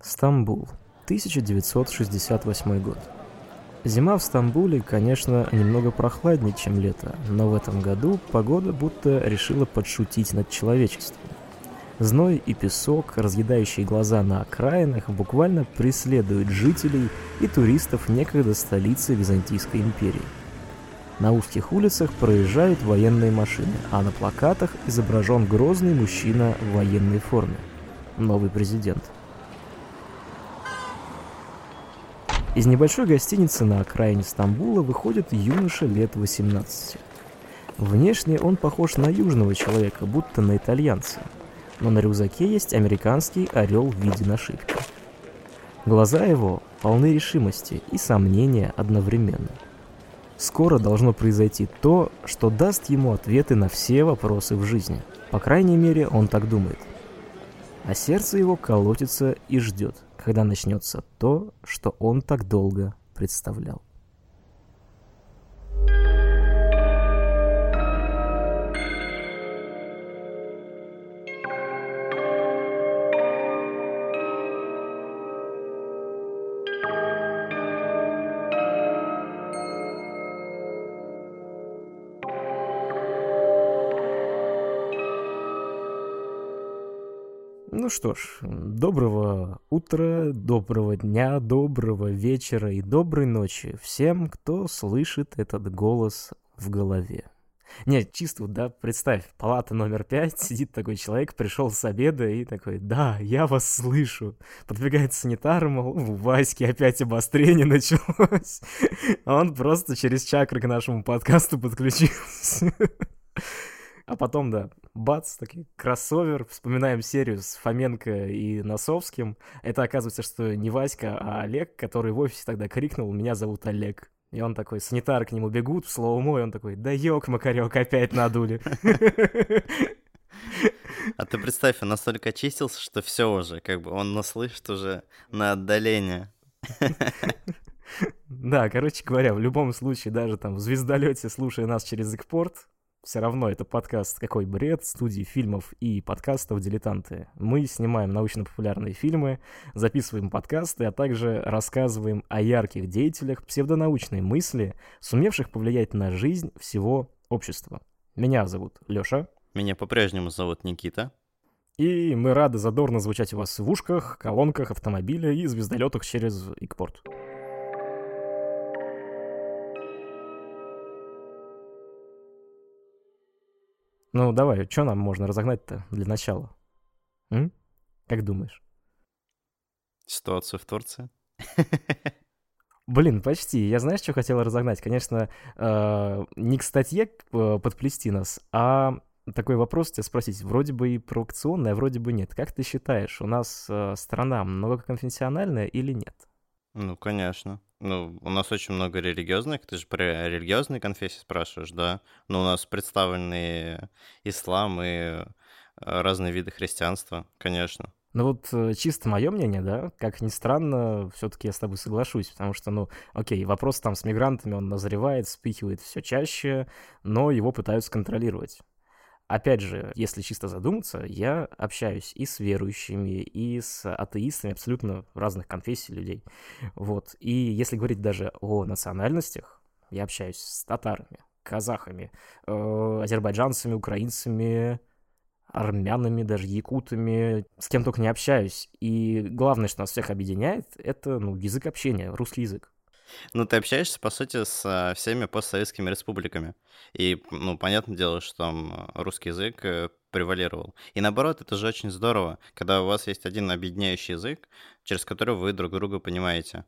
Стамбул, 1968 год. Зима в Стамбуле, конечно, немного прохладнее, чем лето, но в этом году погода будто решила подшутить над человечеством. Зной и песок, разъедающие глаза на окраинах, буквально преследуют жителей и туристов некогда столицы Византийской империи. На узких улицах проезжают военные машины, а на плакатах изображен грозный мужчина в военной форме. Новый президент – Из небольшой гостиницы на окраине Стамбула выходит юноша лет 18. Внешне он похож на южного человека, будто на итальянца, но на рюкзаке есть американский орел в виде нашивки. Глаза его полны решимости и сомнения одновременно. Скоро должно произойти то, что даст ему ответы на все вопросы в жизни. По крайней мере, он так думает. А сердце его колотится и ждет – когда начнется то, что он так долго представлял. Ну что ж, доброго утра, доброго дня, доброго вечера и доброй ночи всем, кто слышит этот голос в голове. Нет, чисто да, представь, палата номер пять, сидит такой человек, пришел с обеда и такой, да, я вас слышу. Подбегает санитар, мол, у Васьки опять обострение началось. А он просто через чакры к нашему подкасту подключился. А потом, да, бац, такой кроссовер, вспоминаем серию с Фоменко и Носовским. Это оказывается, что не Васька, а Олег, который в офисе тогда крикнул «Меня зовут Олег». И он такой, санитары к нему бегут в слово и он такой, да ёк, Макарёк, опять надули. А ты представь, он настолько очистился, что все уже, как бы он нас слышит уже на отдаление. Да, короче говоря, в любом случае, даже там в звездолете, слушая нас через экспорт, все равно это подкаст «Какой бред» студии фильмов и подкастов «Дилетанты». Мы снимаем научно-популярные фильмы, записываем подкасты, а также рассказываем о ярких деятелях псевдонаучной мысли, сумевших повлиять на жизнь всего общества. Меня зовут Лёша. Меня по-прежнему зовут Никита. И мы рады задорно звучать у вас в ушках, колонках автомобиля и звездолетах через Икпорт. Ну, давай, что нам можно разогнать-то для начала? М? Как думаешь? Ситуацию в Турции? Блин, почти. Я знаешь, что хотел разогнать? Конечно, э, не к статье э, подплести нас, а такой вопрос тебе спросить. Вроде бы и провокационный, а вроде бы нет. Как ты считаешь, у нас э, страна многоконфессиональная или нет? Ну, конечно. Ну, у нас очень много религиозных, ты же про религиозные конфессии спрашиваешь, да? Но у нас представлены ислам и э, разные виды христианства, конечно. Ну вот э, чисто мое мнение, да, как ни странно, все-таки я с тобой соглашусь, потому что, ну, окей, вопрос там с мигрантами, он назревает, вспыхивает все чаще, но его пытаются контролировать. Опять же, если чисто задуматься, я общаюсь и с верующими, и с атеистами абсолютно разных конфессий людей. Вот. И если говорить даже о национальностях, я общаюсь с татарами, казахами, э, азербайджанцами, украинцами, армянами, даже якутами, с кем только не общаюсь. И главное, что нас всех объединяет, это ну, язык общения, русский язык. Ну, ты общаешься, по сути, с а, всеми постсоветскими республиками. И, ну, понятное дело, что там а, русский язык э, превалировал. И наоборот, это же очень здорово, когда у вас есть один объединяющий язык, через который вы друг друга понимаете.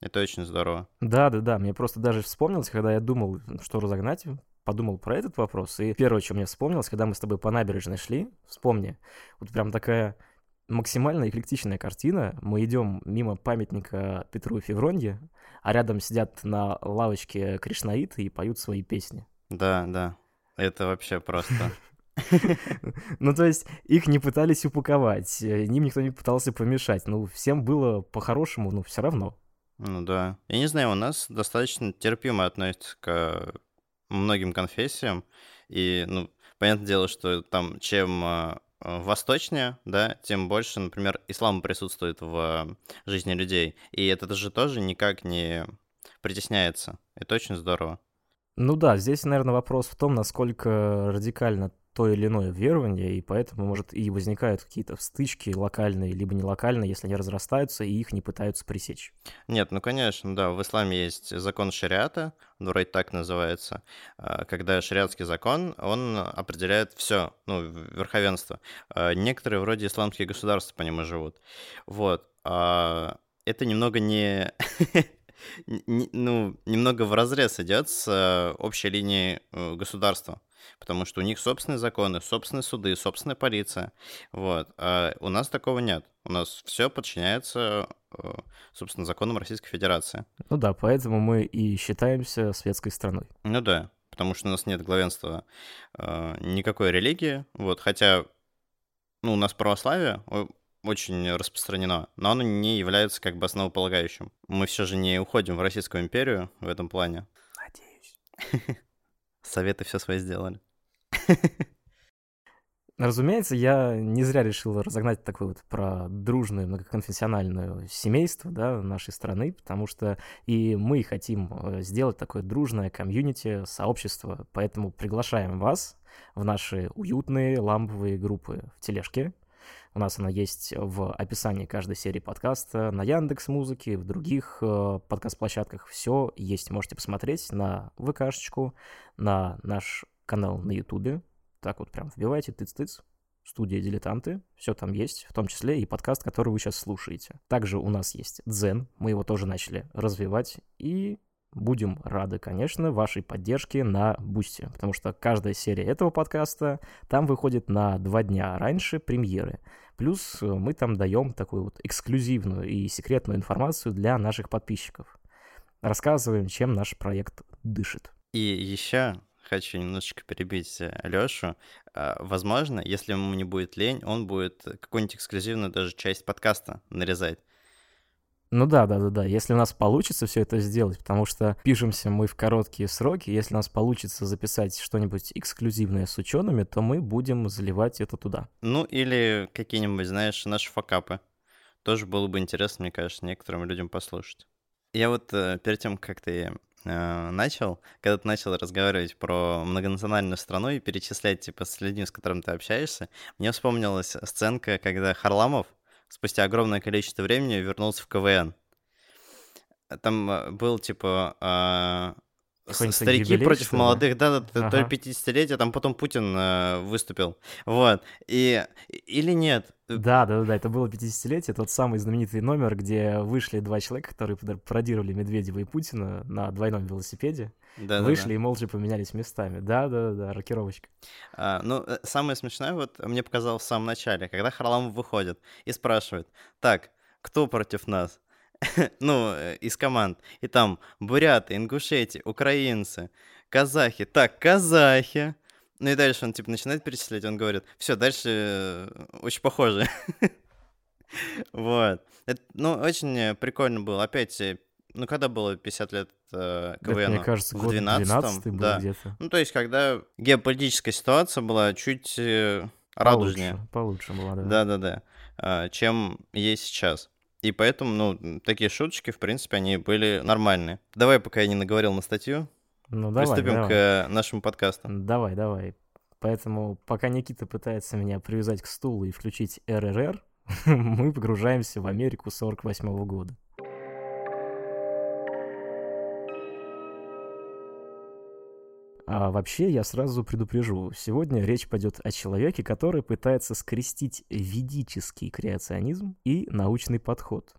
Это очень здорово. Да, да, да. Мне просто даже вспомнилось, когда я думал, что разогнать, подумал про этот вопрос. И первое, что мне вспомнилось, когда мы с тобой по набережной шли, вспомни, вот прям такая максимально эклектичная картина. Мы идем мимо памятника Петру и Февронье, а рядом сидят на лавочке кришнаиты и поют свои песни. Да, да. Это вообще просто... Ну, то есть, их не пытались упаковать, ним никто не пытался помешать. Ну, всем было по-хорошему, ну, все равно. Ну да. Я не знаю, у нас достаточно терпимо относятся к многим конфессиям. И, ну, понятное дело, что там чем э, восточнее, да, тем больше, например, ислам присутствует в жизни людей. И это же тоже никак не притесняется. Это очень здорово. Ну да, здесь, наверное, вопрос в том, насколько радикально то или иное верование, и поэтому, может, и возникают какие-то стычки локальные, либо не локальные, если они разрастаются, и их не пытаются пресечь. Нет, ну, конечно, да, в исламе есть закон шариата, ну, вроде так называется, а, когда шариатский закон, он определяет все, ну, верховенство. А, некоторые вроде исламские государства по нему живут. Вот. А, это немного не ну, немного в разрез идет с общей линией э, государства, потому что у них собственные законы, собственные суды, собственная полиция. Вот. А у нас такого нет. У нас все подчиняется, э, собственно, законам Российской Федерации. Ну да, поэтому мы и считаемся светской страной. Ну да, потому что у нас нет главенства никакой религии, вот, хотя ну, у нас православие, очень распространено, но оно не является как бы основополагающим. Мы все же не уходим в Российскую империю в этом плане. Надеюсь. Советы все свои сделали. Разумеется, я не зря решил разогнать такое вот про дружное многоконфессиональное семейство да, нашей страны, потому что и мы хотим э, сделать такое дружное комьюнити, сообщество, поэтому приглашаем вас в наши уютные ламповые группы в тележке, у нас она есть в описании каждой серии подкаста, на Яндекс Музыке, в других э, подкаст-площадках. Все есть, можете посмотреть на ВКшечку, на наш канал на Ютубе. Так вот прям вбивайте тыц-тыц, студия «Дилетанты», все там есть, в том числе и подкаст, который вы сейчас слушаете. Также у нас есть Дзен, мы его тоже начали развивать, и будем рады, конечно, вашей поддержке на Boosty, потому что каждая серия этого подкаста там выходит на два дня раньше премьеры. Плюс э, мы там даем такую вот эксклюзивную и секретную информацию для наших подписчиков. Рассказываем, чем наш проект дышит. И еще хочу немножечко перебить э, Лёшу. А, возможно, если ему не будет лень, он будет какую-нибудь эксклюзивную даже часть подкаста нарезать. Ну да, да, да, да. Если у нас получится все это сделать, потому что пишемся мы в короткие сроки, если у нас получится записать что-нибудь эксклюзивное с учеными, то мы будем заливать это туда. Ну или какие-нибудь, знаешь, наши факапы. Тоже было бы интересно, мне кажется, некоторым людям послушать. Я вот э, перед тем, как ты э, начал, когда ты начал разговаривать про многонациональную страну и перечислять, типа, с людьми, с которыми ты общаешься, мне вспомнилась сценка, когда Харламов спустя огромное количество времени вернулся в КВН. Там э, был, типа, а, старики против молодых, да, да, ага. то ли 50-летие, там потом Путин э, выступил. Вот. И, или нет? Да, да, да, это было 50-летие, тот самый знаменитый номер, где вышли два человека, которые пародировали Медведева и Путина на двойном велосипеде. Да, вышли да, да. и молча поменялись местами. Да, да, да, рокировочка. А, ну, э, самое смешное, вот мне показалось в самом начале, когда Харламов выходит и спрашивает: так, кто против нас? ну, э, из команд. И там буряты, ингушети, украинцы, казахи. Так, казахи. Ну и дальше он типа начинает перечислять, он говорит, все, дальше э, очень похоже. вот. Это, ну, очень прикольно было. Опять, э, ну, когда было 50 лет э, КВН? мне кажется, в 12 был да. где-то. Ну, то есть, когда геополитическая ситуация была чуть э, радужнее. Получше, получше была, да. Да-да-да. Э, чем есть сейчас. И поэтому, ну, такие шуточки, в принципе, они были нормальные. Давай, пока я не наговорил на статью, ну, давай, приступим давай. к нашему подкасту. Давай, давай. Поэтому, пока Никита пытается меня привязать к стулу и включить РРР, мы погружаемся в Америку 48 -го года. А вообще, я сразу предупрежу, сегодня речь пойдет о человеке, который пытается скрестить ведический креационизм и научный подход.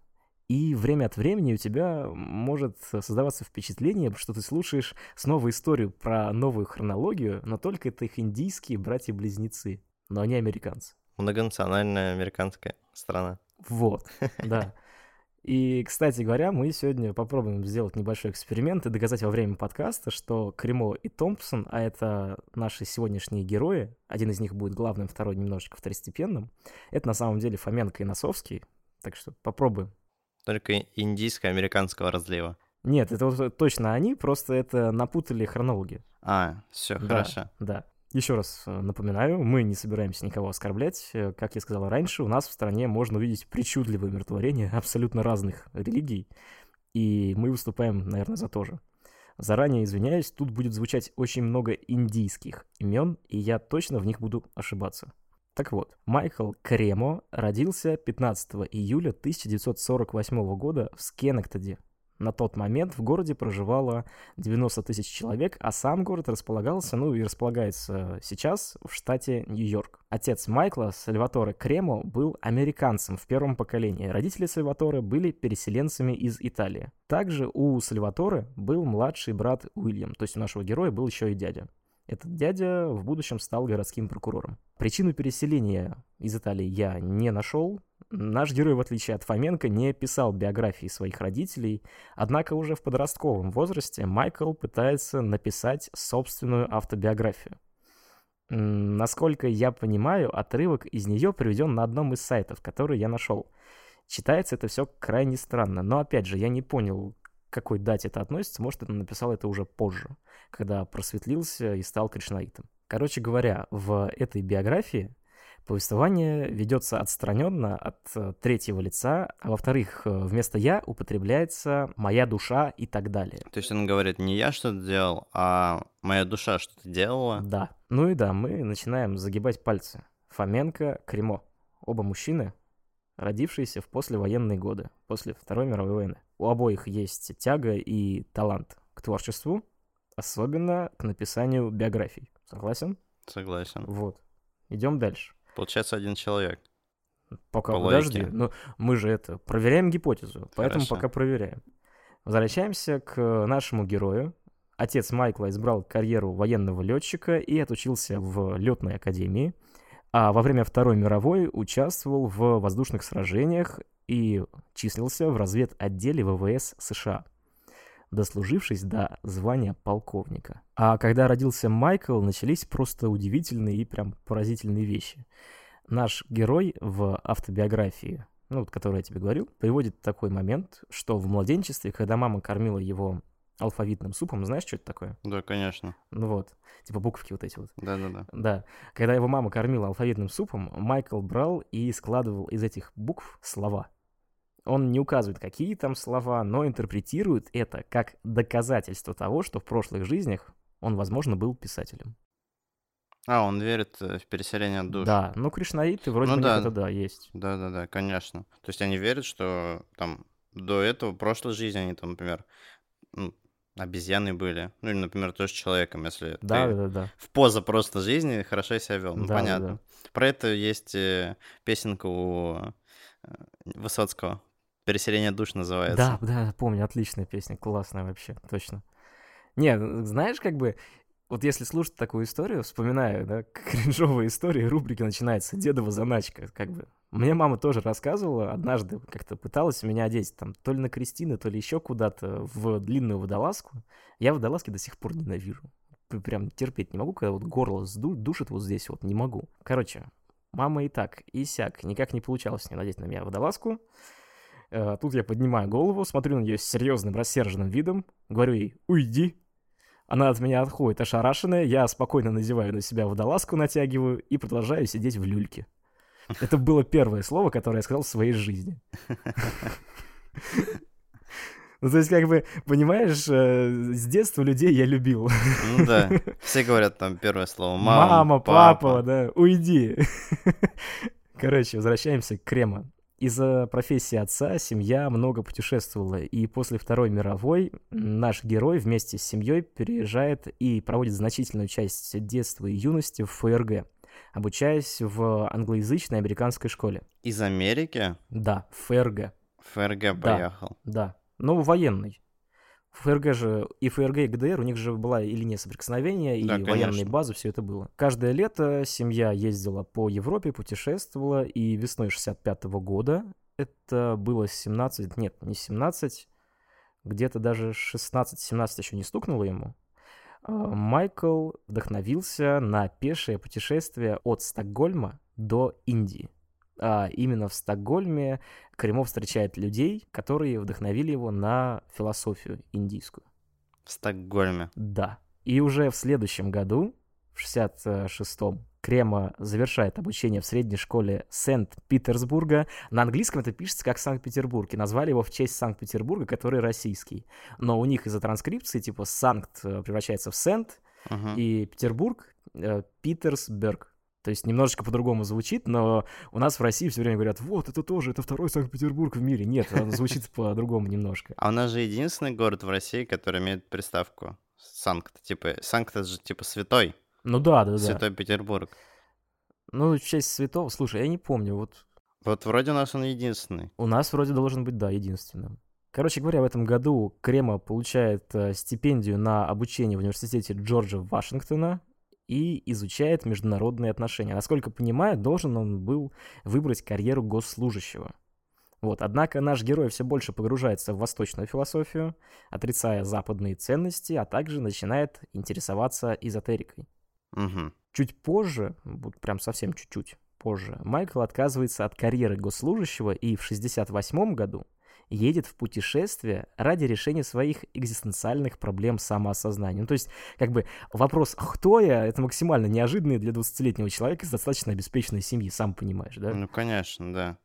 И время от времени у тебя может создаваться впечатление, что ты слушаешь снова историю про новую хронологию, но только это их индийские братья-близнецы, но они американцы. Многонациональная американская страна. Вот, да. И, кстати говоря, мы сегодня попробуем сделать небольшой эксперимент и доказать во время подкаста, что Кремо и Томпсон, а это наши сегодняшние герои, один из них будет главным, второй немножечко второстепенным, это на самом деле Фоменко и Носовский, так что попробуем. Только индийско-американского разлива. Нет, это вот точно они, просто это напутали хронологи. А, все, да, хорошо. Да. Еще раз э, напоминаю, мы не собираемся никого оскорблять. Э, Как я сказал раньше, у нас в стране можно увидеть причудливые умиротворения абсолютно разных религий, и мы выступаем, наверное, за то же. Заранее извиняюсь, тут будет звучать очень много индийских имен, и я точно в них буду ошибаться. Так вот, Майкл Кремо родился 15 июля 1948 года в Скенектоде. На тот момент в городе проживало 90 тысяч человек, а сам город располагался, ну и располагается сейчас в штате Нью-Йорк. Отец Майкла, Сальваторе Кремо, был американцем в первом поколении. Родители Сальваторе были переселенцами из Италии. Также у Сальваторе был младший брат Уильям, то есть у нашего героя был еще и дядя. Этот дядя в будущем стал городским прокурором. Причину переселения из Италии я не нашел. Наш герой, в отличие от Фоменко, не писал биографии своих родителей, однако уже в подростковом возрасте Майкл пытается написать собственную автобиографию. Насколько я понимаю, отрывок из нее приведен на одном из сайтов, который я нашел. Читается это все крайне странно, но опять же, я не понял, к какой дате это относится, может, он написал это уже позже, когда просветлился и стал кришнаитом. Короче говоря, в этой биографии повествование ведется отстраненно от э, третьего лица, а во-вторых, э, вместо «я» употребляется «моя душа» и так далее. То есть он говорит, не я что-то делал, а моя душа что-то делала. Да. Ну и да, мы начинаем загибать пальцы. Фоменко, Кремо. Оба мужчины, родившиеся в послевоенные годы, после Второй мировой войны. У обоих есть тяга и талант к творчеству, особенно к написанию биографий. Согласен? Согласен. Вот. Идем дальше. Получается один человек. Пока По подожди. логике. Ну, мы же это проверяем гипотезу, поэтому Хорошо. пока проверяем. Возвращаемся к нашему герою. Отец Майкла избрал карьеру военного летчика и отучился в летной академии, а во время Второй мировой участвовал в воздушных сражениях и числился в разведотделе ВВС США, дослужившись до звания полковника. А когда родился Майкл, начались просто удивительные и прям поразительные вещи. Наш герой в автобиографии, ну, вот, которую я тебе говорил, приводит такой момент, что в младенчестве, когда мама кормила его алфавитным супом, знаешь, что это такое? Да, конечно. Ну вот, типа буковки вот эти вот. Да-да-да. Да, когда его мама кормила алфавитным супом, Майкл брал и складывал из этих букв слова. Он не указывает, какие там слова, но интерпретирует это как доказательство того, что в прошлых жизнях он, возможно, был писателем. А, он верит э, в переселение душ. Да, ну кришнаиты вроде Ну бы да. это да, есть. Да-да-да, конечно. То есть они верят, что там до этого, в прошлой жизни они там, например, ну, обезьяны были. Ну, или, например, тоже человеком, если Да, ты да, да. в поза просто жизни хорошо себя вел. Ну, Да, да, понятно. да. Про это есть э, песенка у э, Высоцкого. «Переселение душ» называется. Да, да, помню, отличная песня, классная вообще, точно. Не, знаешь, как бы, вот если слушать такую историю, вспоминаю, да, кринжовые истории, рубрики начинается «Дедова заначка», как бы. Мне мама тоже рассказывала, однажды как-то пыталась меня одеть там то ли на Кристины, то ли еще куда-то в длинную водолазку. Я водолазки до сих пор ненавижу. Прям терпеть не могу, когда вот горло сду- душит вот здесь вот, не могу. Короче, мама и так, и сяк, никак не получалось не надеть на меня водолазку. Э, Тут я поднимаю голову, смотрю на нее с серьезным, рассерженным видом, говорю ей «Уйди!». Она от меня отходит ошарашенная, я спокойно надеваю на себя водолазку, натягиваю и продолжаю сидеть в люльке. Это было первое слово, которое я сказал в своей жизни. Ну, то есть, как бы, понимаешь, э, с детства людей я любил. Ну да. Все говорят там первое слово. Мама, Мама, папа, да, уйди. Короче, возвращаемся к Крема. Из-за профессии отца семья много путешествовала, и после Второй мировой наш герой вместе с семьей переезжает и проводит значительную часть детства и юности в ФРГ, обучаясь в англоязычной американской школе. Из Америки Да, в ФРГ, в ФРГ поехал. да. Ну, военный. ФРГ же, и ФРГ, и ГДР, у них же была и линия соприкосновения, и Да, военные базы, все это было. Каждое лето семья ездила по Европе, путешествовала, и весной 65 года, это было 17, нет, не 17, где-то даже 16-17 еще не стукнуло ему, а, Майкл вдохновился на пешее путешествие от Стокгольма до Индии. А именно в Стокгольме Кремов встречает людей, которые вдохновили его на философию индийскую. В Стокгольме. Да. И уже в следующем году, в в 66-м Крема завершает обучение в средней школе Сент-Петербурга. На английском это пишется как Санкт-Петербург, и назвали его в честь Санкт-Петербурга, который российский. Но у них из-за транскрипции, типа, Санкт э, превращается в Сент, Мгм. и Петербург э, Питерсберг. То есть немножечко по-другому звучит, но у нас в России все время говорят, вот, это тоже, это второй Санкт-Петербург в мире. Нет, он звучит по-другому немножко. А у нас же единственный город в России, который имеет приставку Санкт. Типа, Санкт это же типа святой. Ну да, да, да. Святой Петербург. Ну, в честь святого, слушай, я не помню, вот Вот вроде у нас он единственный. у нас вроде должен быть, да, единственным. Короче говоря, в этом году Крема получает э, стипендию на обучение в университете Джорджа Вашингтона и изучает международные отношения. Насколько понимаю, должен он был выбрать карьеру госслужащего. Вот. Однако наш герой все больше погружается в восточную философию, отрицая западные ценности, а также начинает интересоваться эзотерикой. Мгм. Чуть позже, вот прям совсем чуть-чуть позже, Майкл отказывается от карьеры госслужащего и в 68 году едет в путешествие ради решения своих экзистенциальных проблем самоосознания. Ну, то есть, как бы, вопрос «кто я?» — это максимально неожиданный для 20-летнего человека из достаточно обеспеченной семьи, сам понимаешь, да? Ну, конечно, да.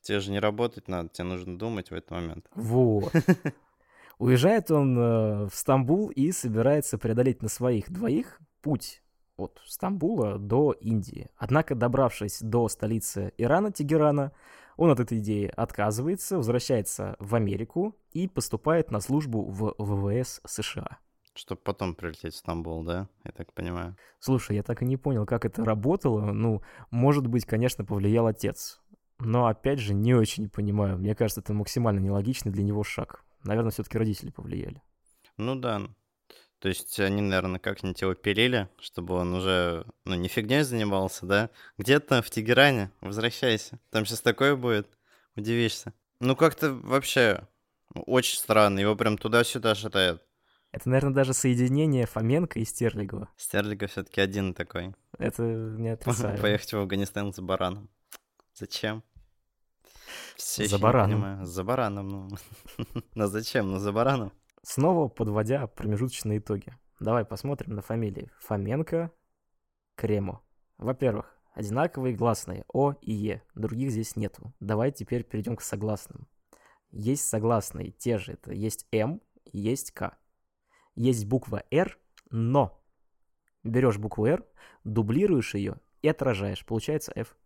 Тебе же не работать надо, тебе нужно думать в этот момент. Вот. Уезжает он э, в Стамбул и собирается преодолеть на своих двоих путь от Стамбула до Индии. Однако, добравшись до столицы Ирана, Тегерана, он от этой идеи отказывается, возвращается в Америку и поступает на службу в ВВС США. Чтобы потом прилететь в Стамбул, да? Я так понимаю. Слушай, я так и не понял, как это работало. Ну, может быть, конечно, повлиял отец. Но, опять же, не очень понимаю. Мне кажется, это максимально нелогичный для него шаг. Наверное, все-таки родители повлияли. Ну да. То есть они, наверное, как-нибудь его пилили, чтобы он уже, ну, не фигней занимался, да? Где-то в Тегеране, возвращайся. Там сейчас такое будет, удивишься. Ну, как-то вообще очень странно, его прям туда-сюда шатает. Это, наверное, даже соединение Фоменко и Стерлигова. Стерлига все-таки один такой. Это не отрицаю. Поехать в Афганистан за бараном. Зачем? Все За бараном. понимаю. За бараном, ну. Ну зачем? Ну за бараном. Снова подводя промежуточные итоги. Давай посмотрим на фамилии. Фоменко, Кремо. Во-первых, одинаковые гласные О и Е. Других здесь нету. Давай теперь перейдем к согласным. Есть согласные, те же. Это есть М, есть К. Есть буква Р, но берешь букву Р, дублируешь ее и отражаешь. Получается F.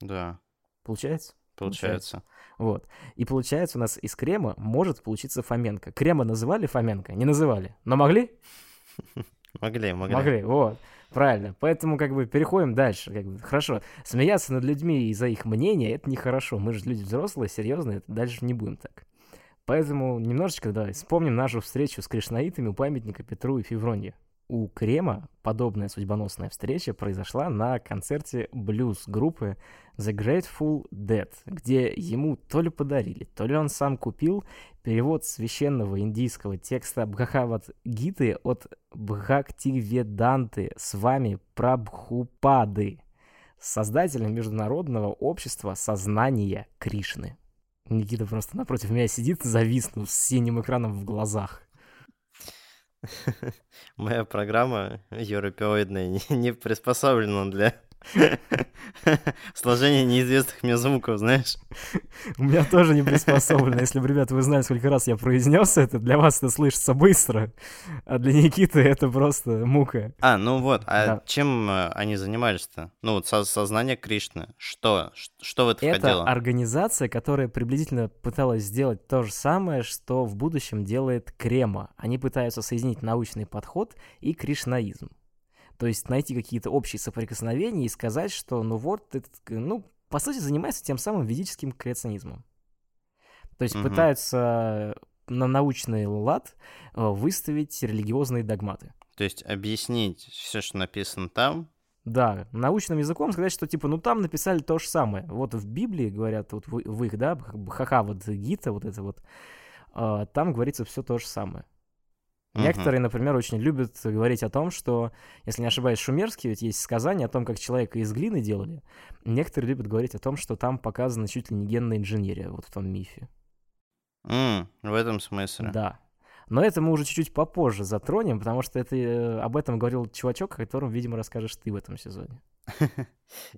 Да, Получается? Получается. Вот. И получается у нас из крема может получиться Фоменко. Крема называли Фоменко? Не называли. Но могли? Могли, могли. Могли, вот. Правильно. Поэтому как бы переходим дальше. Как бы, хорошо. Смеяться над людьми из-за их мнения это нехорошо. Мы же люди взрослые, серьезные, дальше не будем так. Поэтому немножечко, да, вспомним нашу встречу с кришнаитами у памятника Петру и Февронье. У Крема подобная судьбоносная встреча произошла на концерте блюз-группы The Grateful Dead, где ему то ли подарили, то ли он сам купил перевод священного индийского текста Бхагават Гиты от Бхактиведанты с вами Прабхупады, создателем международного общества сознания Кришны. Никита просто напротив меня сидит, зависнув с синим экраном в глазах. Моя программа европеоидная не, приспособлена для сложения неизвестных мне звуков, знаешь. У меня тоже не приспособлено. Если бы, ребята, вы знали, сколько раз я произнес это, для вас это слышится быстро, а для Никиты это просто мука. А, ну вот, а Да. чем э, они занимались-то? Ну вот со- сознание Кришны. Что? Что в это Это входило? организация, которая приблизительно пыталась сделать то же самое, что в будущем делает Крема. Они пытаются соединить научный подход и кришнаизм. То есть найти какие-то общие соприкосновения и сказать, что ну вот, этот, ну, по сути, занимается тем самым ведическим креационизмом. То есть Мгм. пытаются на научный лад э, выставить религиозные догматы. То есть объяснить все, что написано там. Да, научным языком сказать, что типа, ну там написали то же самое. Вот в Библии говорят, вот в, в их, да, Хаха, вот Гита, вот это вот, а, там говорится все то же самое. Мгм. Некоторые, например, очень любят говорить о том, что, если не ошибаюсь, шумерские, ведь есть сказания о том, как человека из глины делали. Некоторые любят говорить о том, что там показана чуть ли не генная инженерия, вот в том мифе. М, в этом смысле. Да. Но это мы уже чуть-чуть попозже затронем, потому что это, э, об этом говорил чувачок, о котором, видимо, расскажешь ты в этом сезоне.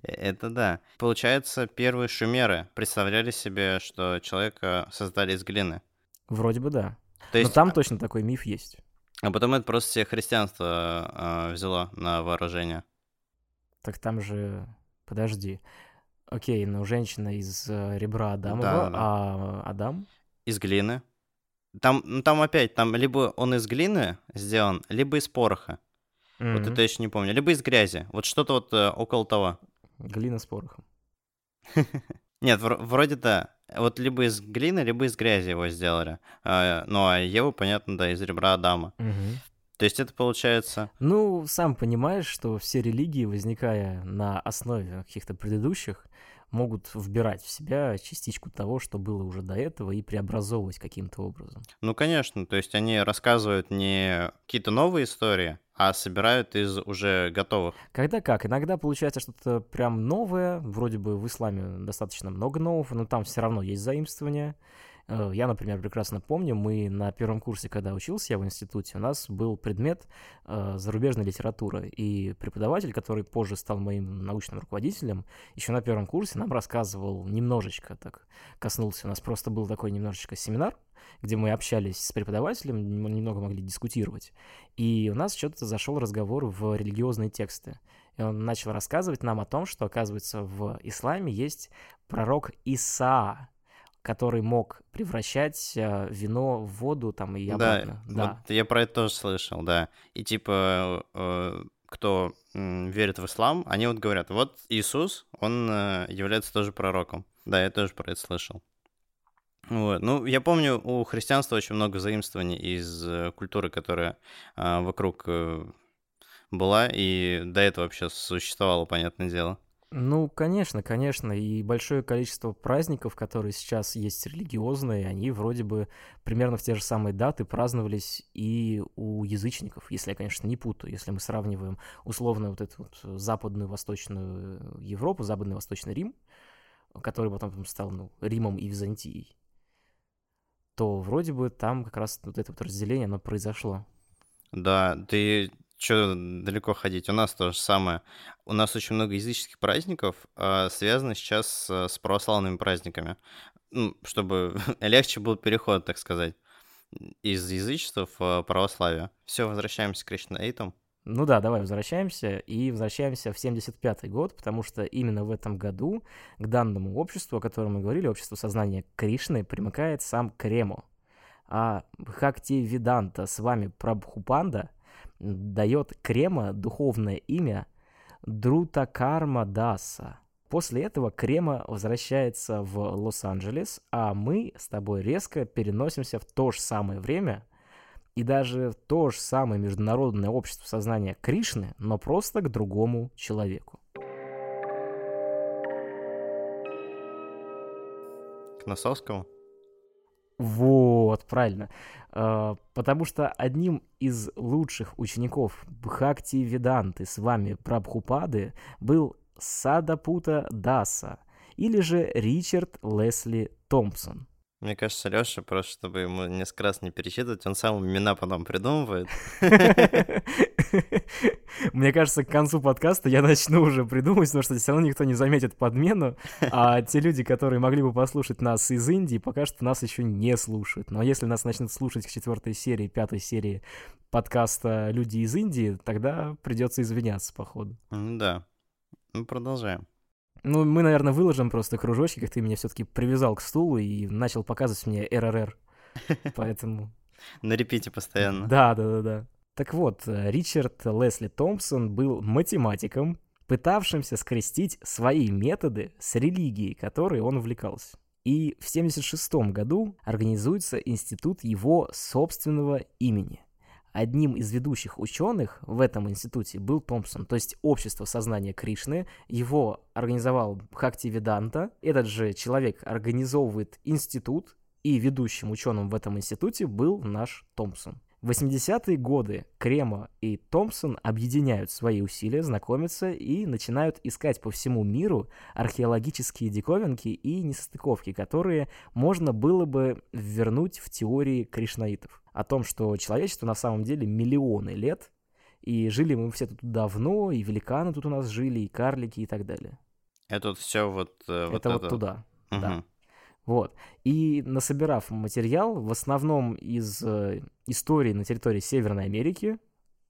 Это да. Получается, первые шумеры представляли себе, что человека создали из глины. Вроде бы да. То есть... Но там точно такой миф есть. А потом это просто все христианство э, взяло на вооружение. Так там же... Подожди. Окей, но женщина из э, ребра Адамова, да, да. а Адам? Из глины. Там, ну, там опять, там либо он из глины сделан, либо из пороха. Mm-hmm. Вот это я еще не помню. Либо из грязи. Вот что-то вот э, около того. Глина с порохом. Нет, вроде да. Вот либо из глины, либо из грязи его сделали. А, ну, а Еву, понятно, да, из ребра Адама. То есть это получается... Ну, сам понимаешь, что все религии, возникая на основе каких-то предыдущих, могут вбирать в себя частичку того, что было уже до этого, и преобразовывать каким-то образом. Ну, конечно, то есть они рассказывают не какие-то новые истории, а собирают из уже готовых. Когда как? Иногда получается что-то прям новое, вроде бы в исламе достаточно много нового, но там все равно есть заимствования. Э, я, например, прекрасно помню, мы на первом курсе, когда учился я в институте, у нас был предмет э, зарубежной литературы, и преподаватель, который позже стал моим научным руководителем, еще на первом курсе нам рассказывал немножечко, так коснулся, у нас просто был такой немножечко семинар, где мы общались с преподавателем, немного могли дискутировать, и у нас что-то зашел разговор в религиозные тексты. И он начал рассказывать нам о том, что, оказывается, в исламе есть пророк Исаа, который мог превращать э, вино в воду там и обратно. Да, да. Вот я про это тоже слышал, да. И типа, э, кто верит в ислам, они вот говорят, вот Иисус, он э, является тоже пророком. Да, я тоже про это слышал. Вот. Ну, я помню, у христианства очень много заимствований из культуры, которая вокруг была, и до этого вообще существовало, понятное дело. Ну, конечно, конечно. И большое количество праздников, которые сейчас есть религиозные, они вроде бы примерно в те же самые даты праздновались и у язычников, если я, конечно, не путаю. Если мы сравниваем условно вот эту вот западную восточную Европу, западный восточный Рим, который потом стал ну, Римом и Византией, то вроде бы там как раз вот это вот разделение, оно произошло. Да, ты что далеко ходить? У нас то же самое. У нас очень много языческих праздников, э, связано сейчас с, православными праздниками. Ну, чтобы легче был переход, так сказать, из язычества в а, православие. Все, возвращаемся к кришнаитам. Ну да, давай возвращаемся и возвращаемся в 75 год, потому что именно в этом году к данному обществу, о котором мы говорили, обществу сознания Кришны, примыкает сам Кремо. А Хакти Виданта с вами Прабхупанда — дает Крема духовное имя Друта Карма Даса. После этого Крема возвращается в Лос-Анджелес, а мы с тобой резко переносимся в то же самое время и даже в то же самое международное общество сознания Кришны, но просто к другому человеку. К Носовскому? Вот, правильно. А, потому что одним из лучших учеников Бхакти Веданты с вами Прабхупады был Садапута Даса или же Ричард Лесли Томпсон. Мне кажется, Леша, просто чтобы ему несколько раз не перечитывать, он сам имена потом придумывает. Мне кажется, к концу подкаста я начну уже придумывать, потому что все равно никто не заметит подмену, а те люди, которые могли бы послушать нас из Индии, пока что нас еще не слушают. Но если нас начнут слушать к четвертой серии, пятой серии подкаста «Люди из Индии», тогда придется извиняться, походу. Ну да. Ну, продолжаем. Ну, мы, наверное, выложим просто кружочки, как ты меня все-таки привязал к стулу и начал показывать мне РРР. Поэтому... На репите постоянно. Да, да, да, да. Так вот, Ричард Лесли Томпсон был математиком, пытавшимся скрестить свои методы с религией, которой он увлекался. И в 1976 году организуется институт его собственного имени – Одним из ведущих ученых в этом институте был Томпсон, то есть общество сознания Кришны. Его организовал Бхакти Веданта. Этот же человек организовывает институт, и ведущим ученым в этом институте был наш Томпсон. В 80-е годы Крема и Томпсон объединяют свои усилия, знакомятся и начинают искать по всему миру археологические диковинки и несостыковки, которые можно было бы вернуть в теории кришнаитов. О том, что человечество на самом деле миллионы лет, и жили мы все тут давно, и великаны тут у нас жили, и карлики, и так далее. Это все вот... Э, вот это вот туда, угу. да. Вот. И насобирав материал, в основном из э, истории на территории Северной Америки,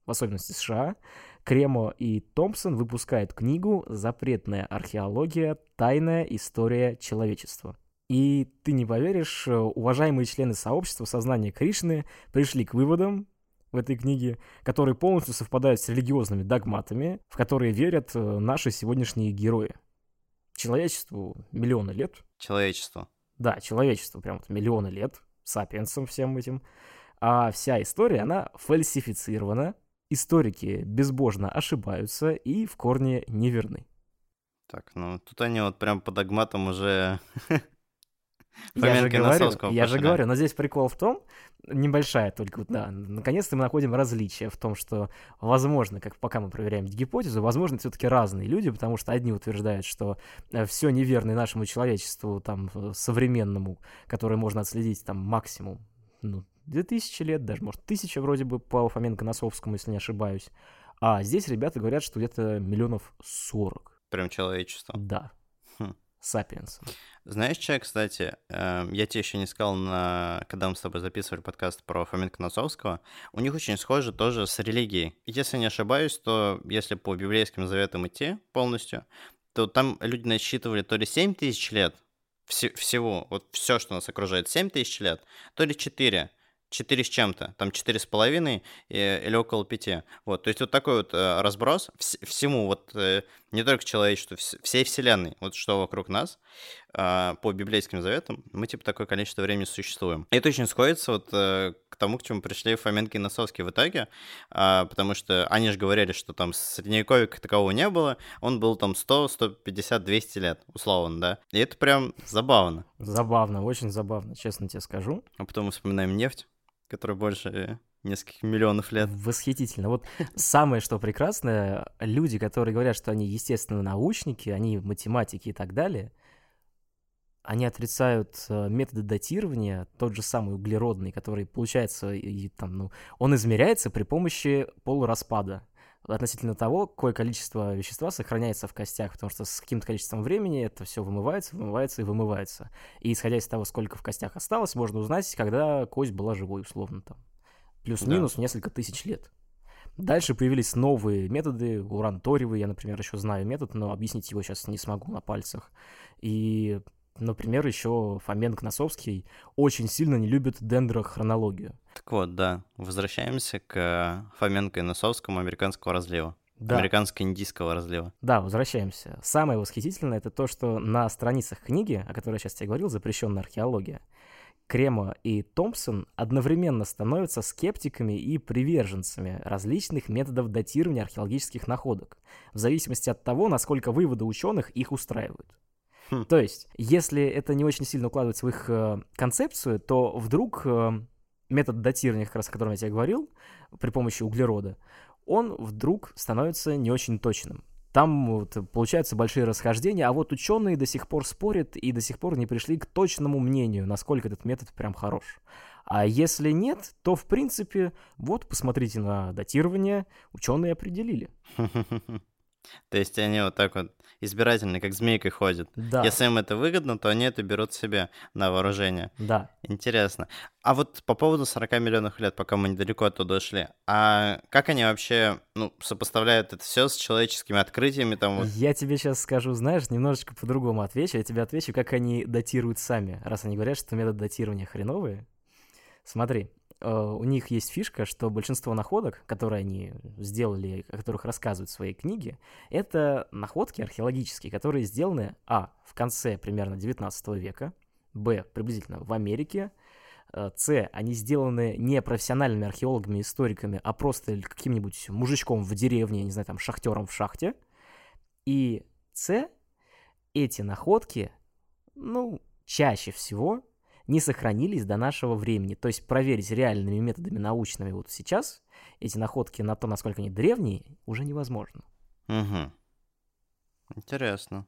в особенности США, Кремо и Томпсон выпускают книгу «Запретная археология. Тайная история человечества». И ты не поверишь, э, уважаемые члены сообщества сознания Кришны пришли к выводам в этой книге, которые полностью совпадают с религиозными догматами, в которые верят э, наши сегодняшние герои. Человечеству миллионы лет. Человечество. Да, человечеству прям вот миллионы лет, сапиенсам всем этим. А вся история, она фальсифицирована, историки безбожно ошибаются и в корне неверны. Так, ну тут они вот прям по догматам уже я же говорю, я же говорю, но здесь прикол в том, небольшая только, вот, да, наконец-то мы находим различия в том, что, возможно, как пока мы проверяем гипотезу, возможно, все-таки разные люди, потому что одни утверждают, что э, все неверно и нашему человечеству, там, э, современному, которое можно отследить, там, максимум, ну, 2000 лет, даже, может, тысяча вроде бы по Фоменко-Носовскому, если не ошибаюсь. А здесь ребята говорят, что где-то миллионов 40. Прям человечество. Да. Сапиенсом. Знаешь, что, кстати, э, я тебе еще не сказал, на... когда мы с тобой записывали подкаст про Фоменко Носовского, у них очень схоже тоже с религией. Если не ошибаюсь, то если по библейским заветам идти полностью, то там люди насчитывали то ли 7 тысяч лет, вс- всего, вот все, что нас окружает, 7 тысяч лет, то ли 4. 4 с чем-то, там 4 с половиной или около 5. Вот, то есть вот такой вот э, разброс вс- всему, вот э, не только человечеству, вс- всей вселенной, вот что вокруг нас, э, по библейским заветам, мы типа такое количество времени существуем. И это очень сходится вот э, к тому, к чему пришли Фоменко и Носовский в итоге, э, потому что они же говорили, что там средневековья как такового не было, он был там 100, 150, 200 лет, условно, да. И это прям забавно. Забавно, очень забавно, честно тебе скажу. А потом мы вспоминаем нефть который больше нескольких миллионов лет. Восхитительно. Вот самое, что прекрасное, люди, которые говорят, что они естественно научники, они математики и так далее, они отрицают э, методы датирования, тот же самый углеродный, который получается, и, там, ну, он измеряется при помощи полураспада относительно того, какое количество вещества сохраняется в костях, потому что с каким-то количеством времени это все вымывается, вымывается и вымывается. И исходя из того, сколько в костях осталось, можно узнать, когда кость была живой, условно там. Плюс-минус да. несколько тысяч лет. Дальше появились новые методы, уран-ториевый, я, например, еще знаю метод, но объяснить его сейчас не смогу на пальцах. И Например, еще Фоменко Носовский очень сильно не любит дендрохронологию. Так вот, да, возвращаемся к Фоменко и Носовскому американского разлива. Да. Американско-индийского разлива. Да, возвращаемся. Самое восхитительное это то, что на страницах книги, о которой я сейчас тебе говорил, «Запрещенная археология», Кремо и Томпсон одновременно становятся скептиками и приверженцами различных методов датирования археологических находок, в зависимости от того, насколько выводы ученых их устраивают. Хм. То есть, если это не очень сильно укладывается в их э, концепцию, то вдруг э, метод датирования, как раз о котором я тебе говорил, при помощи углерода, он вдруг становится не очень точным. Там вот, получаются большие расхождения, а вот ученые до сих пор спорят и до сих пор не пришли к точному мнению, насколько этот метод прям хорош. А если нет, то в принципе, вот посмотрите на датирование, ученые определили. То есть они вот так вот избирательно, как змейкой ходят. Да. Если им это выгодно, то они это берут себе на вооружение. Да. Интересно. А вот по поводу 40 миллионов лет, пока мы недалеко оттуда шли, а как они вообще ну, сопоставляют это все с человеческими открытиями? Там вот? Я тебе сейчас скажу, знаешь, немножечко по-другому отвечу. Я тебе отвечу, как они датируют сами, раз они говорят, что метод датирования хреновые. Смотри, у них есть фишка, что большинство находок, которые они сделали, о которых рассказывают в своей книге, это находки археологические, которые сделаны, а, в конце примерно 19 века, б, приблизительно в Америке, э, С, они сделаны не профессиональными археологами, историками, а просто каким-нибудь мужичком в деревне, не знаю, там, шахтером в шахте. И С, эти находки, ну, чаще всего не сохранились до нашего времени. То есть проверить реальными методами научными вот сейчас эти находки на то, насколько они древние, уже невозможно. Угу. Интересно.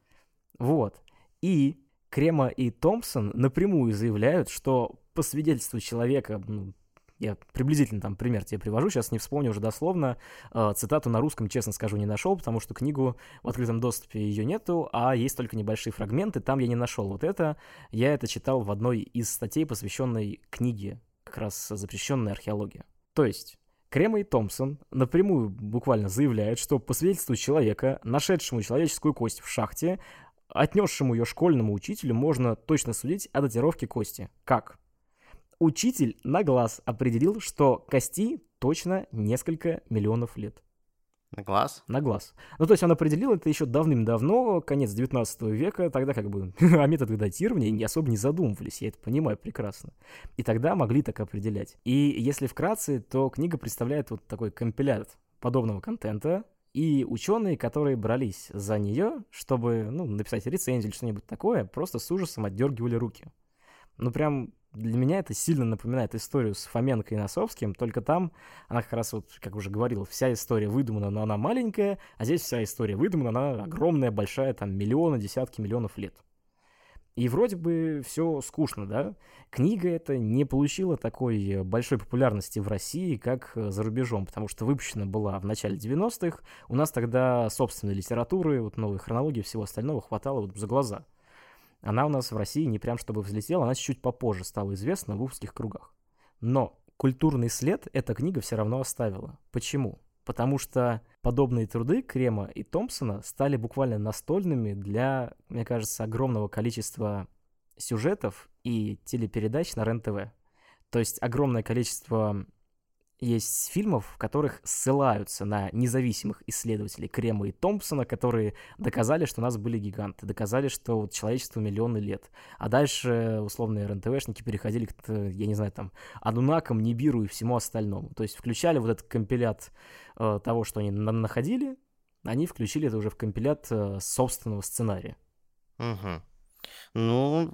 Вот. И Крема и Томпсон напрямую заявляют, что по свидетельству человека, ну, я приблизительно там пример тебе привожу, сейчас не вспомню уже дословно, э, цитату на русском, честно скажу, не нашел, потому что книгу в открытом доступе ее нету, а есть только небольшие фрагменты, там я не нашел вот это. Я это читал в одной из статей, посвященной книге, как раз запрещенной археологии. То есть, Крема и Томпсон напрямую буквально заявляют, что по свидетельству человека, нашедшему человеческую кость в шахте, отнесшему ее школьному учителю, можно точно судить о датировке кости. Как? Учитель на глаз определил, что кости точно несколько миллионов лет. На глаз? На глаз. Ну, то есть он определил это еще давным-давно, конец 19 века, тогда как бы о методах датирования не особо не задумывались, я это понимаю прекрасно. И тогда могли так определять. И если вкратце, то книга представляет вот такой компилят подобного контента, и ученые, которые брались за нее, чтобы ну, написать рецензию или что-нибудь такое, просто с ужасом отдергивали руки. Ну, прям для меня это сильно напоминает историю с Фоменко и Носовским, только там она как раз вот, как уже говорил, вся история выдумана, но она маленькая, а здесь вся история выдумана, она огромная, большая, там миллионы, десятки миллионов лет. И вроде бы все скучно, да? Книга эта не получила такой большой популярности в России, как за рубежом, потому что выпущена была в начале 90-х. У нас тогда собственной литературы, вот новой хронологии всего остального хватало вот за глаза. Она у нас в России не прям чтобы взлетела, она чуть попозже стала известна в узких кругах. Но культурный след эта книга все равно оставила. Почему? потому что подобные труды Крема и Томпсона стали буквально настольными для, мне кажется, огромного количества сюжетов и телепередач на РЕН-ТВ. То есть огромное количество есть фильмов, в которых ссылаются на независимых исследователей Крема и Томпсона, которые доказали, что у нас были гиганты, доказали, что вот человечество миллионы лет. А дальше условные РНТВшники переходили к, я не знаю, там, Анунакам, Нибиру и всему остальному. То есть включали вот этот компилят э, того, что они на находили, они включили это уже в компилят э, собственного сценария. Угу. Ну,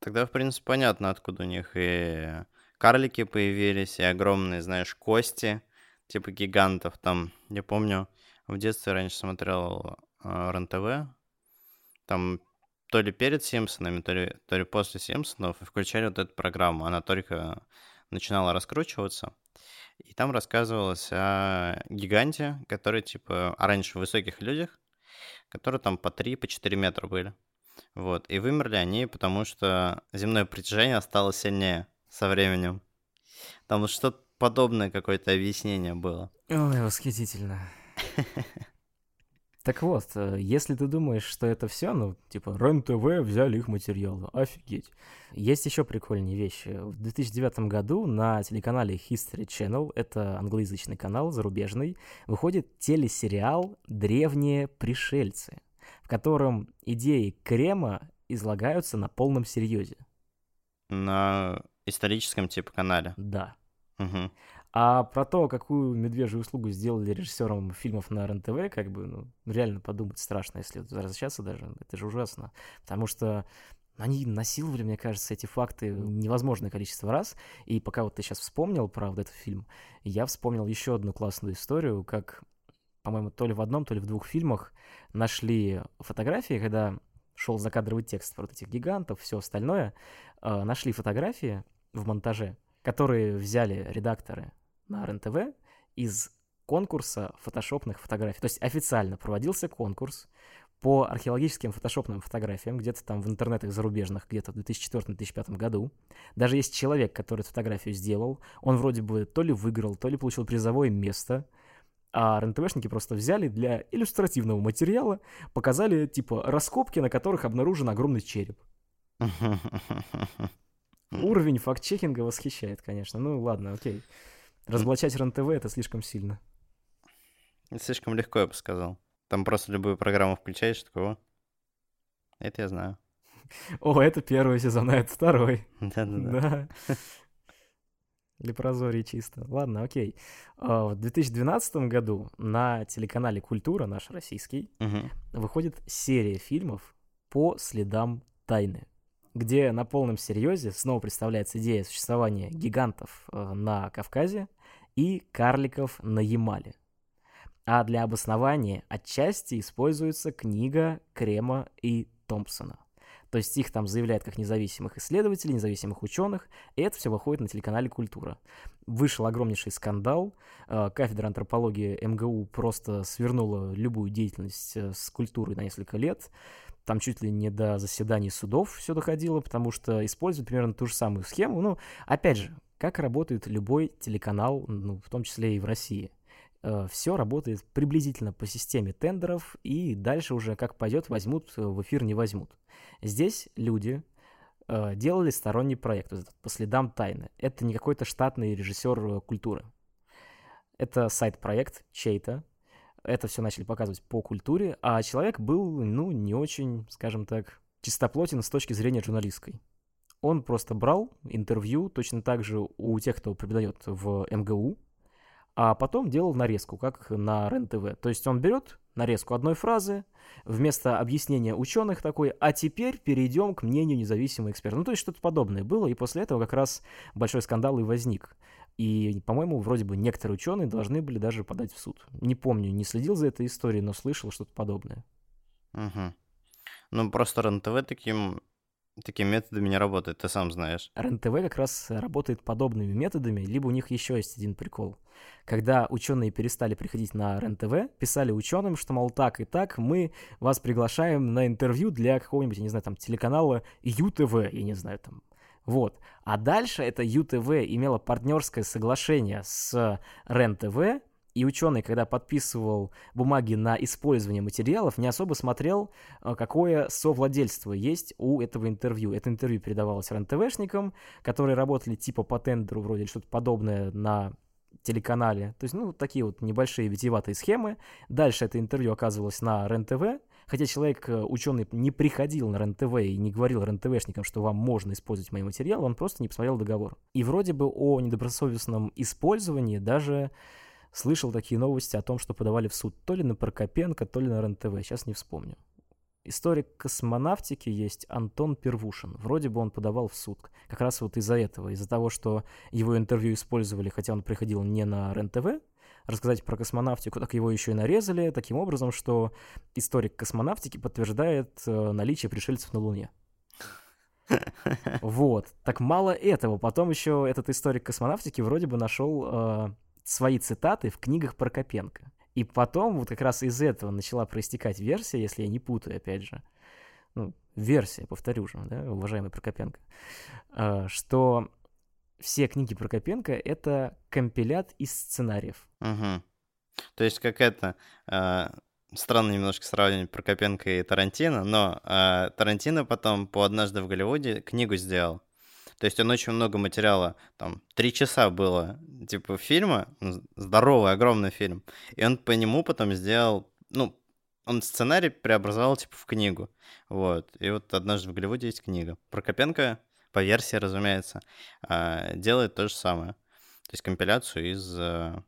тогда, в принципе, понятно, откуда у них и карлики появились, и огромные, знаешь, кости, типа гигантов. Там, я помню, в детстве раньше смотрел э, РЕН-ТВ, там то ли перед Симпсонами, то ли, то ли после Симпсонов, и включали вот эту программу. Она только начинала раскручиваться. И там рассказывалось о гиганте, который, типа, о раньше высоких людях, которые там по 3, по 4 метра были. Вот. И вымерли они, потому что земное притяжение стало сильнее со временем. Там вот что-то подобное какое-то объяснение было. Ой, восхитительно. Так вот, э, если ты думаешь, что это все, ну, типа, РЕН-ТВ взяли их материалы, офигеть. Есть еще прикольные вещи. В 2009 году на телеканале History Channel, это англоязычный канал, зарубежный, выходит телесериал «Древние пришельцы», в котором идеи Крема излагаются на полном серьезе. На историческом типа канале. Да. Угу. А про то, какую медвежью услугу сделали режиссерам фильмов на РНТВ, как бы, ну, реально подумать страшно, если возвращаться даже. Это же ужасно. Потому что они насиловали, мне кажется, эти факты невозможное количество раз. И пока вот ты сейчас вспомнил про вот этот фильм, я вспомнил еще одну классную историю, как, по-моему, то ли в одном, то ли в двух фильмах нашли фотографии, когда шел закадровый текст про вот этих гигантов, все остальное, э, нашли фотографии в монтаже, которые взяли редакторы на РНТВ из конкурса фотошопных фотографий. То есть официально проводился конкурс по археологическим фотошопным фотографиям, где-то там в интернетах зарубежных, где-то в 2004-2005 году. Даже есть человек, который эту фотографию сделал. Он вроде бы то ли выиграл, то ли получил призовое место. А РНТВшники просто взяли для иллюстративного материала, показали, типа, раскопки, на которых обнаружен огромный череп. Уровень факт-чекинга восхищает, конечно. Ну, ладно, окей. Разоблачать РЕН-ТВ — это слишком сильно. Слишком легко, я бы сказал. Там просто любую программу включаешь, такого. Это я знаю. О, это первый сезон, а это второй. Да-да-да. Лепрозорий чисто. Ладно, окей. А, в 2012 году на телеканале «Культура», наш российский, угу. выходит серия фильмов по следам тайны где на полном серьезе снова представляется идея существования гигантов э, на Кавказе и карликов на Ямале. А для обоснования отчасти используется книга Крема и Томпсона. То есть их там заявляют как независимых исследователей, независимых ученых, и это все выходит на телеканале «Культура». Вышел огромнейший скандал, э, кафедра антропологии МГУ просто свернула любую деятельность э, с культурой на несколько лет, там чуть ли не до заседаний судов все доходило, потому что используют примерно ту же самую схему. Ну, опять же, как работает любой телеканал, ну, в том числе и в России. Э, все работает приблизительно по системе тендеров, и дальше уже как пойдет, возьмут, э, в эфир не возьмут. Здесь люди э, делали сторонний проект по следам тайны. Это не какой-то штатный режиссер культуры. Это сайт-проект чей-то. Это все начали показывать по культуре, а человек был, ну, не очень, скажем так, чистоплотен с точки зрения журналистской. Он просто брал интервью точно так же у тех, кто преподает в МГУ, а потом делал нарезку, как на РЕН-ТВ. То есть он берет нарезку одной фразы, вместо объяснения ученых такой, а теперь перейдем к мнению независимого эксперта. Ну, то есть что-то подобное было, и после этого как раз большой скандал и возник. И, по-моему, вроде бы некоторые ученые должны были даже подать в суд. Не помню, не следил за этой историей, но слышал что-то подобное. Угу. Ну, просто РЕН-ТВ таким Такими методами не работает, ты сам знаешь. РНТВ как раз работает подобными методами, либо у них еще есть один прикол. Когда ученые перестали приходить на РНТВ, писали ученым, что, мол, так и так, мы вас приглашаем на интервью для какого-нибудь, я не знаю, там, телеканала ЮТВ, я не знаю, там, вот. А дальше это ЮТВ имело партнерское соглашение с РЕН-ТВ, и ученый, когда подписывал бумаги на использование материалов, не особо смотрел, э, какое совладельство есть у этого интервью. Это интервью передавалось РНТВшникам, которые работали типа по тендеру вроде что-то подобное на телеканале. То есть, ну, такие вот небольшие витиеватые схемы. Дальше это интервью оказывалось на РЕН-ТВ, хотя человек, э, ученый, не приходил на РЕН-ТВ и не говорил РЕН-ТВшникам, что вам можно использовать мои материалы, он просто не посмотрел договор. И вроде бы о недобросовестном использовании даже слышал такие новости о том, что подавали в суд то ли на Прокопенко, то ли на РЕН-ТВ, сейчас не вспомню. Историк космонавтики есть Антон Первушин. Вроде бы он подавал в суд. Как раз вот из-за этого, из-за того, что его интервью использовали, хотя он приходил не на РЕН-ТВ, рассказать про космонавтику, так его еще и нарезали таким образом, что историк космонавтики подтверждает э, наличие пришельцев на Луне. Вот. Так мало этого. Потом еще этот историк космонавтики вроде бы нашел э, свои цитаты в книгах Прокопенко. И потом вот как раз из этого начала проистекать версия, если я не путаю, опять же, ну, версия, повторю же, да, уважаемый Прокопенко, а, что все книги Прокопенко — это компилят из сценариев. Угу. То есть как это... Э, странно немножко сравнивать Прокопенко и Тарантино, но э, Тарантино потом по «Однажды в Голливуде» книгу сделал. То есть он очень много материала, там, три часа было, типа, фильма, здоровый, огромный фильм, и он по нему потом сделал, ну, он сценарий преобразовал, типа, в книгу, вот, и вот «Однажды в Голливуде» есть книга. Прокопенко, по версии, разумеется, а, делает то же самое, то есть компиляцию из э,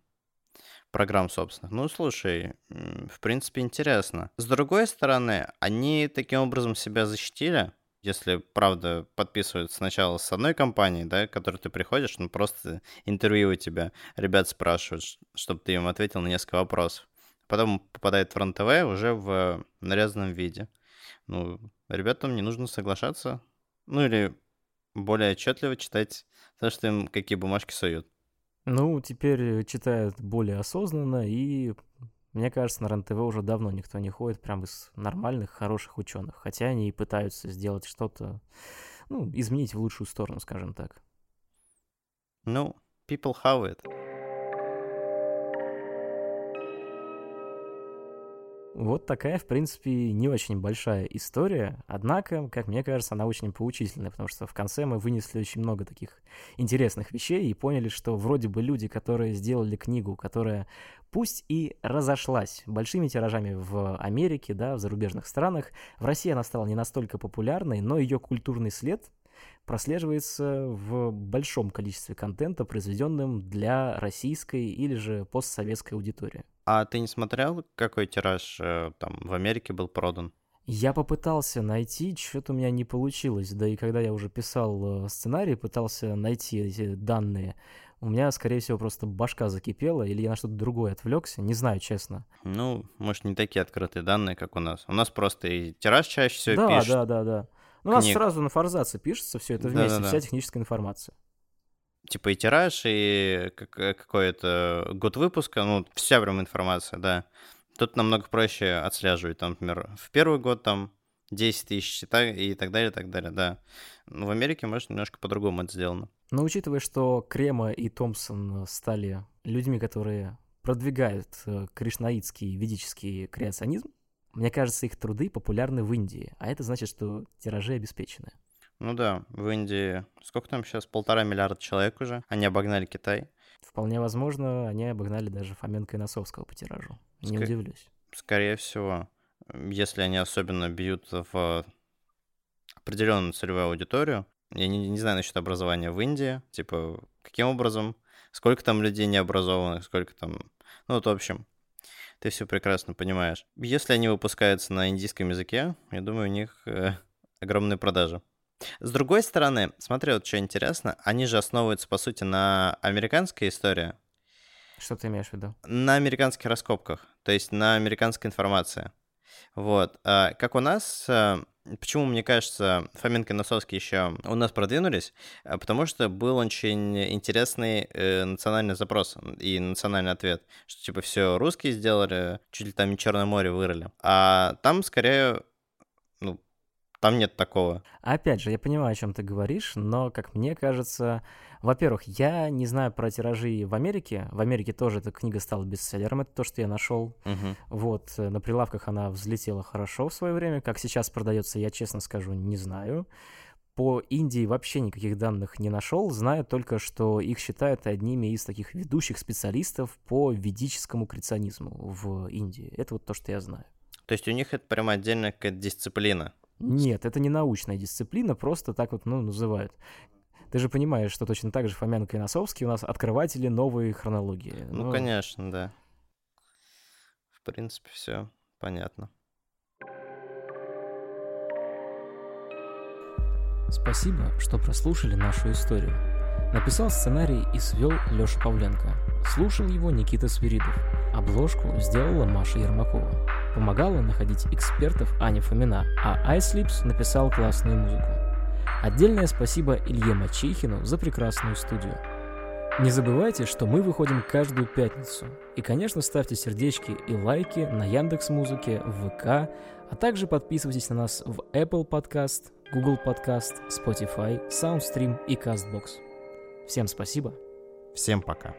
программ собственных. Ну, слушай, в принципе, интересно. С другой стороны, они таким образом себя защитили, если, правда, подписывают сначала с одной компанией, да, к которой ты приходишь, ну, просто интервью у тебя, ребят спрашивают, чтобы ты им ответил на несколько вопросов. Потом попадает в РЕН-ТВ уже в нарезанном виде. Ну, ребятам не нужно соглашаться. Ну, или более отчетливо читать то, что им какие бумажки суют. Ну, теперь читают более осознанно и мне кажется, на РЕН-ТВ уже давно никто не ходит прям из нормальных, хороших ученых. Хотя они и пытаются сделать что-то, ну, изменить в лучшую сторону, скажем так. Ну, people have it. Вот такая, в принципе, не очень большая история, однако, как мне кажется, она очень поучительная, потому что в конце мы вынесли очень много таких интересных вещей и поняли, что вроде бы люди, которые сделали книгу, которая пусть и разошлась большими тиражами в Америке, да, в зарубежных странах, в России она стала не настолько популярной, но ее культурный след прослеживается в большом количестве контента, произведенным для российской или же постсоветской аудитории. А ты не смотрел, какой тираж э, там в Америке был продан? Я попытался найти, что-то у меня не получилось. Да и когда я уже писал э, сценарий, пытался найти эти данные, у меня, скорее всего, просто башка закипела, или я на что-то другое отвлекся, не знаю, честно. Ну, может, не такие открытые данные, как у нас. У нас просто и тираж чаще всего да, пишет. Да, да, да, Ну, у нас сразу на форзаце пишется все это вместе, вся техническая информация. Типа и тираж, и э, какой-то год выпуска, ну, вся прям информация, да. Тут намного проще отслеживать, там, например, в первый год там 10 тысяч и так, и так далее, и так далее, да. Но в Америке, может, немножко по-другому это сделано. Но учитывая, что Крема и Томпсон стали людьми, которые продвигают э, кришнаитский ведический креационизм, мне кажется, их труды популярны в Индии, а это значит, что тиражи обеспечены. Ну да, в Индии, сколько там сейчас, полтора миллиарда человек уже, они обогнали Китай. Вполне возможно, они обогнали даже Фоменко и Носовского по тиражу. Не Ска- удивлюсь. Скорее всего, если они особенно бьют в определенную целевую аудиторию. Я не, не знаю насчет образования в Индии. Типа, каким образом? Сколько там людей необразованных, сколько там... Ну, вот, в общем, ты все прекрасно понимаешь. Если они выпускаются на индийском языке, я думаю, у них э, огромные продажи. С другой стороны, смотри, вот что интересно, они же основываются, по сути, на американской истории, Что ты имеешь в виду? на американских раскопках, то есть на американской информации. Вот. А как у нас, а, почему, мне кажется, Фоменко и Носовский еще у нас продвинулись? А, Потому что был очень интересный э, национальный запрос и национальный ответ, что типа все русские сделали, чуть ли там не Черное море вырыли. А там скорее, там нет такого. Опять же, я понимаю, о чем ты говоришь, но, как мне кажется, во-первых, я не знаю про тиражи в Америке. В Америке тоже эта книга стала бестселлером, это то, что я нашел. Мгм. Вот, э, на прилавках она взлетела хорошо в свое время. Как сейчас продается, я честно скажу, не знаю. По Индии вообще никаких данных не нашел. Знаю только, что их считают одними из таких ведущих специалистов по ведическому креационизму в Индии. Это вот то, что я знаю. То есть у них это прямо отдельная какая-то дисциплина. Нет, это не научная дисциплина, просто так вот, ну, называют. Ты же понимаешь, что точно так же Фоменко и Носовский у нас открыватели новой хронологии. Ну, конечно, да. В принципе, все понятно. Спасибо, что прослушали нашу историю. Написал сценарий и свел Леша Павленко. Слушал его Никита Свиридов. Обложку сделала Маша Ермакова. Помогала находить экспертов Аня Фомина, а iSlips написал классную музыку. Отдельное спасибо Илье Мачихину за прекрасную студию. Не забывайте, что мы выходим каждую пятницу. И, конечно, ставьте сердечки и лайки на Яндекс Музыке, ВК, а также подписывайтесь на нас в Apple Podcast, Google Podcast, Spotify, SoundStream и CastBox. Всем спасибо. Всем пока.